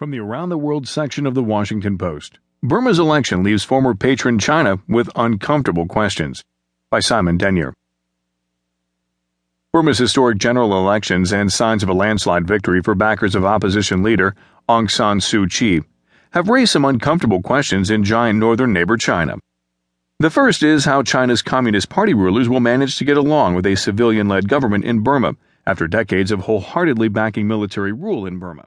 From the Around the World section of the Washington Post Burma's election leaves former patron China with uncomfortable questions. By Simon Denyer. Burma's historic general elections and signs of a landslide victory for backers of opposition leader Aung San Suu Kyi have raised some uncomfortable questions in giant northern neighbor China. The first is how China's Communist Party rulers will manage to get along with a civilian led government in Burma after decades of wholeheartedly backing military rule in Burma.